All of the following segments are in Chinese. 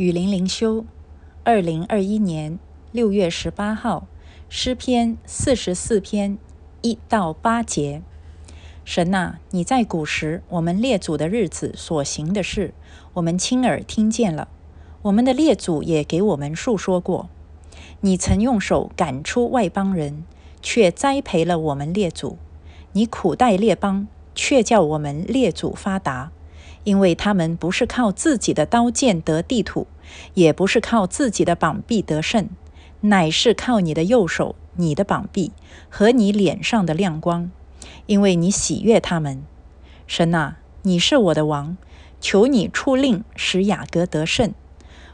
雨林灵修，二零二一年六月十八号，诗篇四十四篇一到八节。神呐，你在古时我们列祖的日子所行的事，我们亲耳听见了；我们的列祖也给我们述说过。你曾用手赶出外邦人，却栽培了我们列祖；你苦待列邦，却叫我们列祖发达。因为他们不是靠自己的刀剑得地土，也不是靠自己的膀臂得胜，乃是靠你的右手、你的膀臂和你脸上的亮光。因为你喜悦他们，神啊，你是我的王，求你出令使雅各得胜。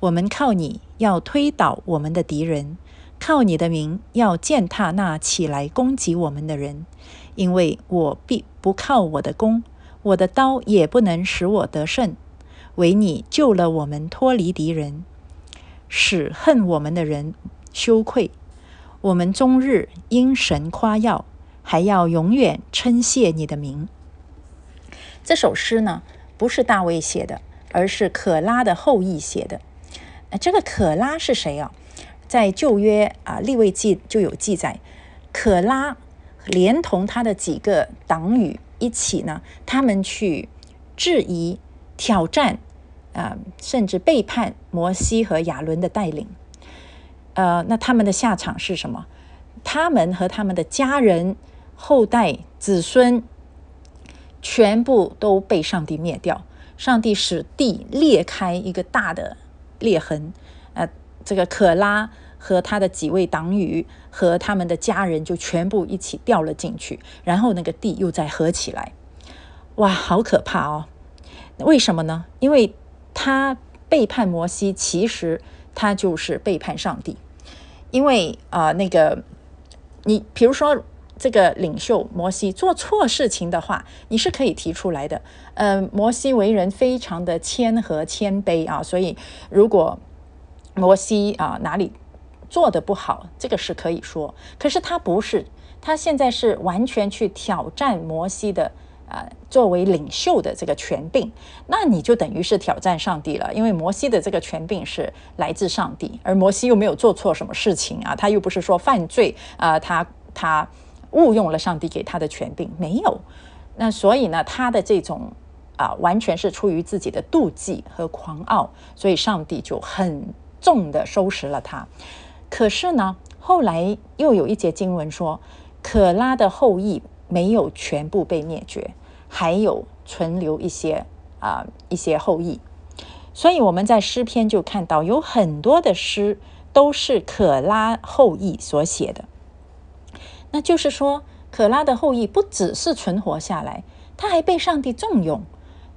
我们靠你要推倒我们的敌人，靠你的名要践踏那起来攻击我们的人。因为我必不靠我的弓。我的刀也不能使我得胜，唯你救了我们脱离敌人，使恨我们的人羞愧。我们终日因神夸耀，还要永远称谢你的名。这首诗呢，不是大卫写的，而是可拉的后裔写的。呃这个可拉是谁啊？在旧约啊立位记就有记载，可拉连同他的几个党羽。一起呢，他们去质疑、挑战，啊，甚至背叛摩西和亚伦的带领。呃，那他们的下场是什么？他们和他们的家人、后代、子孙，全部都被上帝灭掉。上帝使地裂开一个大的裂痕，呃，这个可拉。和他的几位党羽和他们的家人就全部一起掉了进去，然后那个地又再合起来，哇，好可怕哦！为什么呢？因为他背叛摩西，其实他就是背叛上帝。因为啊，那个你比如说这个领袖摩西做错事情的话，你是可以提出来的。嗯，摩西为人非常的谦和谦卑啊，所以如果摩西啊哪里。做的不好，这个是可以说。可是他不是，他现在是完全去挑战摩西的，呃，作为领袖的这个权柄。那你就等于是挑战上帝了，因为摩西的这个权柄是来自上帝，而摩西又没有做错什么事情啊，他又不是说犯罪啊，他他误用了上帝给他的权柄，没有。那所以呢，他的这种啊，完全是出于自己的妒忌和狂傲，所以上帝就很重的收拾了他。可是呢，后来又有一节经文说，可拉的后裔没有全部被灭绝，还有存留一些啊一些后裔。所以我们在诗篇就看到有很多的诗都是可拉后裔所写的。那就是说，可拉的后裔不只是存活下来，他还被上帝重用，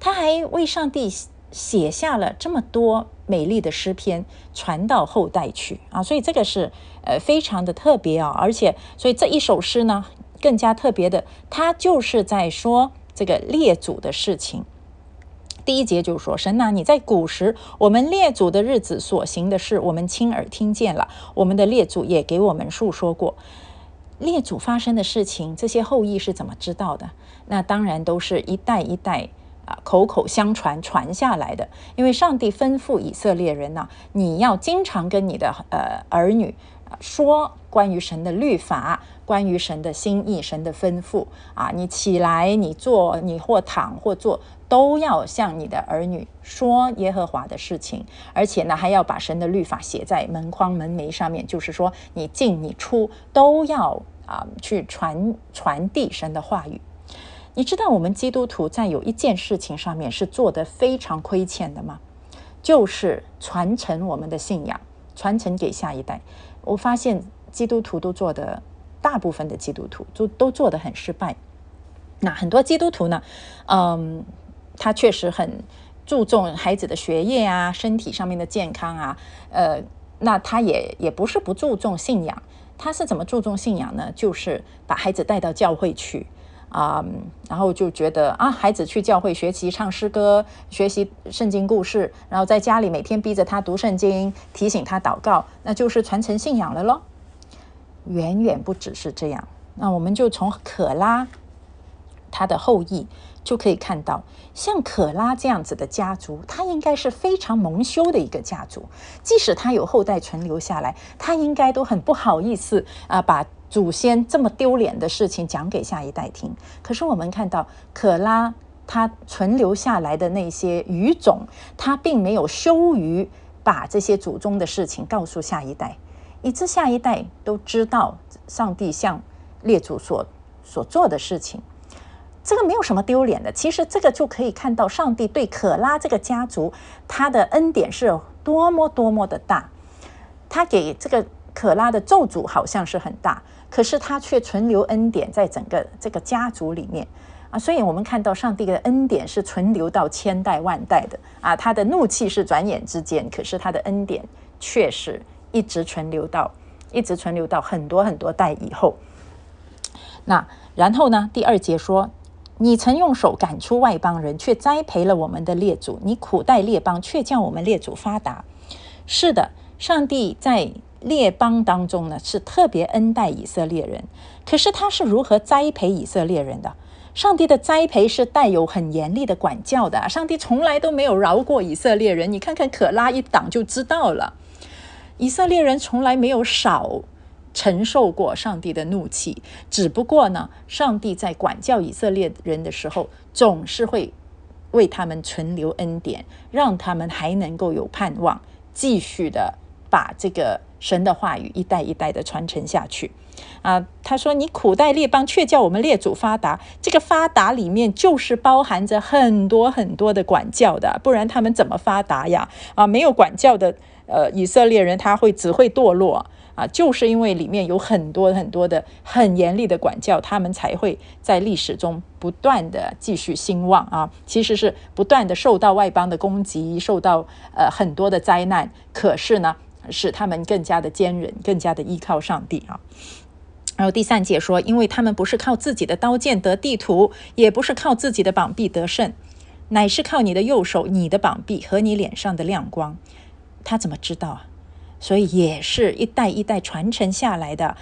他还为上帝。写下了这么多美丽的诗篇，传到后代去啊，所以这个是呃非常的特别啊，而且所以这一首诗呢更加特别的，它就是在说这个列祖的事情。第一节就是说，神呐，你在古时我们列祖的日子所行的事，我们亲耳听见了，我们的列祖也给我们述说过，列祖发生的事情，这些后裔是怎么知道的？那当然都是一代一代。啊，口口相传传下来的，因为上帝吩咐以色列人呐，你要经常跟你的呃儿女说关于神的律法，关于神的心意、神的吩咐啊，你起来，你坐，你或躺或坐，都要向你的儿女说耶和华的事情，而且呢，还要把神的律法写在门框门楣上面，就是说你进你出都要啊去传传递神的话语。你知道我们基督徒在有一件事情上面是做得非常亏欠的吗？就是传承我们的信仰，传承给下一代。我发现基督徒都做的，大部分的基督徒都都做得很失败。那很多基督徒呢，嗯，他确实很注重孩子的学业啊，身体上面的健康啊，呃，那他也也不是不注重信仰，他是怎么注重信仰呢？就是把孩子带到教会去。啊，然后就觉得啊，孩子去教会学习唱诗歌，学习圣经故事，然后在家里每天逼着他读圣经，提醒他祷告，那就是传承信仰了咯。远远不只是这样。那我们就从可拉他的后裔就可以看到，像可拉这样子的家族，他应该是非常蒙羞的一个家族。即使他有后代存留下来，他应该都很不好意思啊，把祖先这么丢脸的事情讲给下一代听。可是我们看到可拉他存留下来的那些语种，他并没有羞于把这些祖宗的事情告诉下一代，以致下一代都知道上帝向列祖所所做的事情。这个没有什么丢脸的，其实这个就可以看到上帝对可拉这个家族他的恩典是多么多么的大。他给这个可拉的咒诅好像是很大，可是他却存留恩典在整个这个家族里面啊。所以我们看到上帝的恩典是存留到千代万代的啊。他的怒气是转眼之间，可是他的恩典却是一直存留到一直存留到很多很多代以后。那然后呢？第二节说。你曾用手赶出外邦人，却栽培了我们的列祖；你苦待列邦，却叫我们列祖发达。是的，上帝在列邦当中呢，是特别恩待以色列人。可是他是如何栽培以色列人的？上帝的栽培是带有很严厉的管教的。上帝从来都没有饶过以色列人。你看看可拉一党就知道了，以色列人从来没有少。承受过上帝的怒气，只不过呢，上帝在管教以色列人的时候，总是会为他们存留恩典，让他们还能够有盼望，继续的把这个神的话语一代一代的传承下去。啊，他说：“你苦待列邦，却叫我们列祖发达。这个发达里面就是包含着很多很多的管教的，不然他们怎么发达呀？啊，没有管教的，呃，以色列人他会只会堕落。”啊，就是因为里面有很多很多的很严厉的管教，他们才会在历史中不断的继续兴旺啊。其实是不断的受到外邦的攻击，受到呃很多的灾难，可是呢，使他们更加的坚韧，更加的依靠上帝啊。然后第三节说，因为他们不是靠自己的刀剑得地图，也不是靠自己的膀臂得胜，乃是靠你的右手、你的膀臂和你脸上的亮光。他怎么知道啊？所以也是一代一代传承下来的，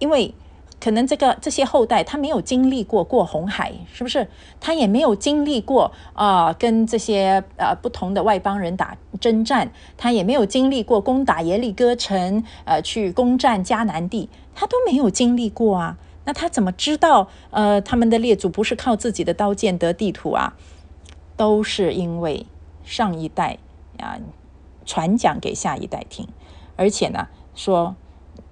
因为可能这个这些后代他没有经历过过红海，是不是？他也没有经历过啊，跟这些呃不同的外邦人打征战，他也没有经历过攻打耶利哥城，呃，去攻占迦南地，他都没有经历过啊。那他怎么知道呃他们的列祖不是靠自己的刀剑得地图啊？都是因为上一代啊。传讲给下一代听，而且呢，说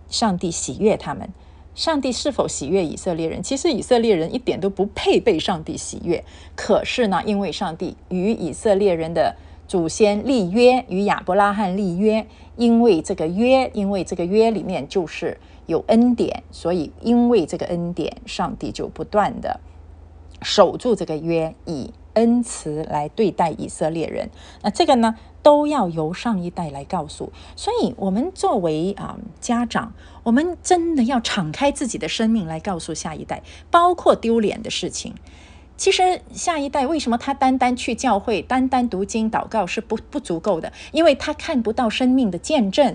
上帝喜悦他们。上帝是否喜悦以色列人？其实以色列人一点都不配被上帝喜悦。可是呢，因为上帝与以色列人的祖先立约，与亚伯拉罕立约，因为这个约，因为这个约里面就是有恩典，所以因为这个恩典，上帝就不断的守住这个约，以恩慈来对待以色列人。那这个呢？都要由上一代来告诉，所以我们作为啊家长，我们真的要敞开自己的生命来告诉下一代，包括丢脸的事情。其实下一代为什么他单单去教会、单单读经祷告是不不足够的？因为他看不到生命的见证，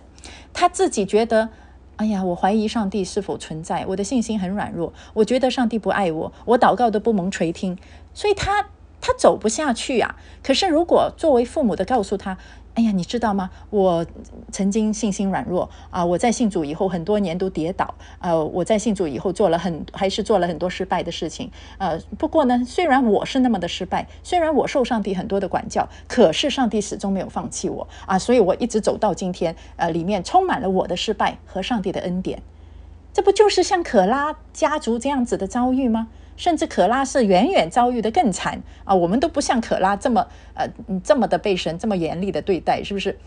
他自己觉得，哎呀，我怀疑上帝是否存在，我的信心很软弱，我觉得上帝不爱我，我祷告都不蒙垂听，所以他。他走不下去呀。可是，如果作为父母的告诉他：“哎呀，你知道吗？我曾经信心软弱啊，我在信主以后很多年都跌倒。呃，我在信主以后做了很还是做了很多失败的事情。呃，不过呢，虽然我是那么的失败，虽然我受上帝很多的管教，可是上帝始终没有放弃我啊，所以我一直走到今天。呃，里面充满了我的失败和上帝的恩典。这不就是像可拉家族这样子的遭遇吗？”甚至可拉是远远遭遇的更惨啊！我们都不像可拉这么呃这么的被神这么严厉的对待，是不是？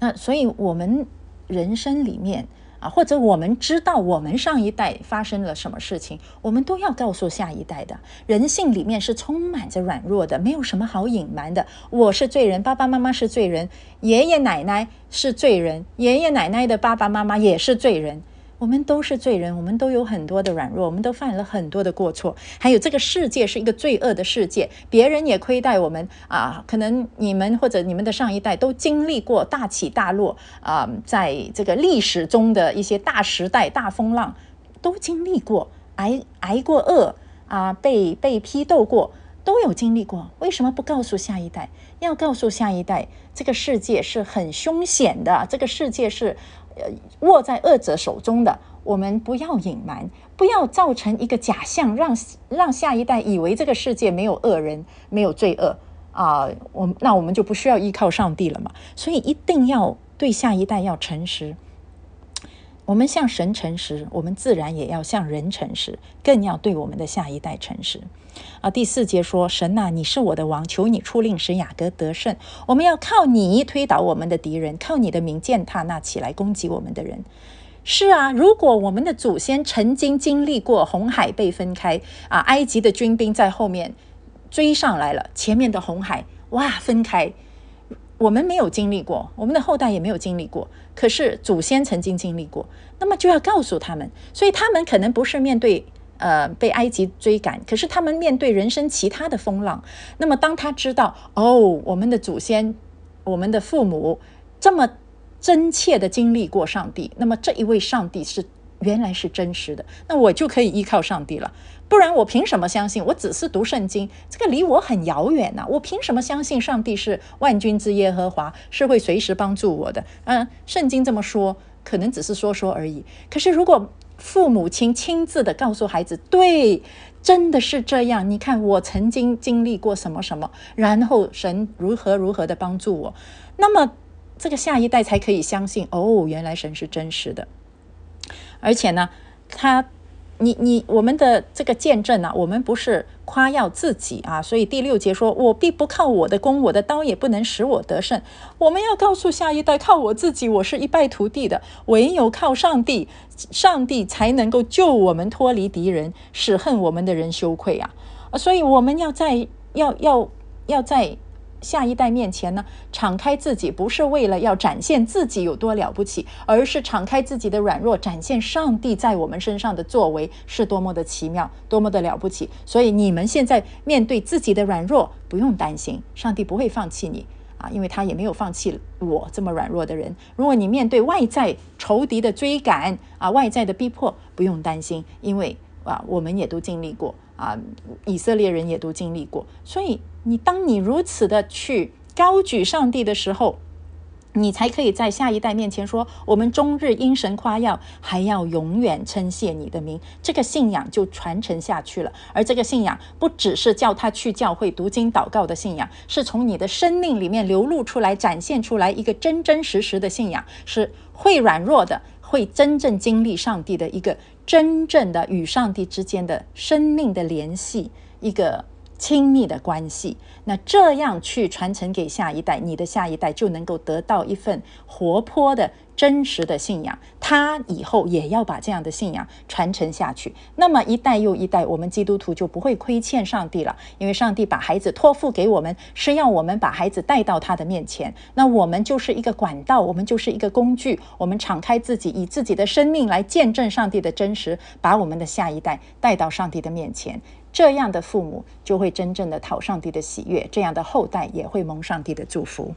那所以我们人生里面啊，或者我们知道我们上一代发生了什么事情，我们都要告诉下一代的。人性里面是充满着软弱的，没有什么好隐瞒的。我是罪人，爸爸妈妈是罪人，爷爷奶奶是罪人，爷爷奶奶的爸爸妈妈也是罪人。我们都是罪人，我们都有很多的软弱，我们都犯了很多的过错。还有这个世界是一个罪恶的世界，别人也亏待我们啊。可能你们或者你们的上一代都经历过大起大落啊，在这个历史中的一些大时代、大风浪都经历过，挨挨过饿啊，被被批斗过，都有经历过。为什么不告诉下一代？要告诉下一代，这个世界是很凶险的，这个世界是握在恶者手中的。我们不要隐瞒，不要造成一个假象，让让下一代以为这个世界没有恶人，没有罪恶啊。我那我们就不需要依靠上帝了嘛。所以一定要对下一代要诚实。我们向神诚实，我们自然也要向人诚实，更要对我们的下一代诚实。啊，第四节说：“神呐，你是我的王，求你出令使雅各得胜。我们要靠你推倒我们的敌人，靠你的名践踏那起来攻击我们的人。”是啊，如果我们的祖先曾经经历过红海被分开啊，埃及的军兵在后面追上来了，前面的红海哇分开。我们没有经历过，我们的后代也没有经历过。可是祖先曾经经历过，那么就要告诉他们。所以他们可能不是面对呃被埃及追赶，可是他们面对人生其他的风浪。那么当他知道哦，我们的祖先、我们的父母这么真切的经历过上帝，那么这一位上帝是原来是真实的，那我就可以依靠上帝了。不然我凭什么相信？我只是读圣经，这个离我很遥远呐。我凭什么相信上帝是万军之耶和华，是会随时帮助我的？嗯，圣经这么说，可能只是说说而已。可是如果父母亲亲自的告诉孩子，对，真的是这样。你看，我曾经经历过什么什么，然后神如何如何的帮助我，那么这个下一代才可以相信哦，原来神是真实的。而且呢，他。你你我们的这个见证啊，我们不是夸耀自己啊，所以第六节说：“我必不靠我的弓，我的刀也不能使我得胜。”我们要告诉下一代，靠我自己，我是一败涂地的。唯有靠上帝，上帝才能够救我们脱离敌人，使恨我们的人羞愧啊！所以我们要在要要要在。下一代面前呢，敞开自己不是为了要展现自己有多了不起，而是敞开自己的软弱，展现上帝在我们身上的作为是多么的奇妙，多么的了不起。所以你们现在面对自己的软弱，不用担心，上帝不会放弃你啊，因为他也没有放弃我这么软弱的人。如果你面对外在仇敌的追赶啊，外在的逼迫，不用担心，因为啊，我们也都经历过。啊，以色列人也都经历过，所以你当你如此的去高举上帝的时候，你才可以在下一代面前说：我们终日因神夸耀，还要永远称谢你的名。这个信仰就传承下去了。而这个信仰不只是叫他去教会读经祷告的信仰，是从你的生命里面流露出来、展现出来一个真真实实的信仰，是会软弱的。会真正经历上帝的一个真正的与上帝之间的生命的联系，一个亲密的关系。那这样去传承给下一代，你的下一代就能够得到一份活泼的。真实的信仰，他以后也要把这样的信仰传承下去。那么一代又一代，我们基督徒就不会亏欠上帝了，因为上帝把孩子托付给我们，是要我们把孩子带到他的面前。那我们就是一个管道，我们就是一个工具，我们敞开自己，以自己的生命来见证上帝的真实，把我们的下一代带到上帝的面前。这样的父母就会真正的讨上帝的喜悦，这样的后代也会蒙上帝的祝福。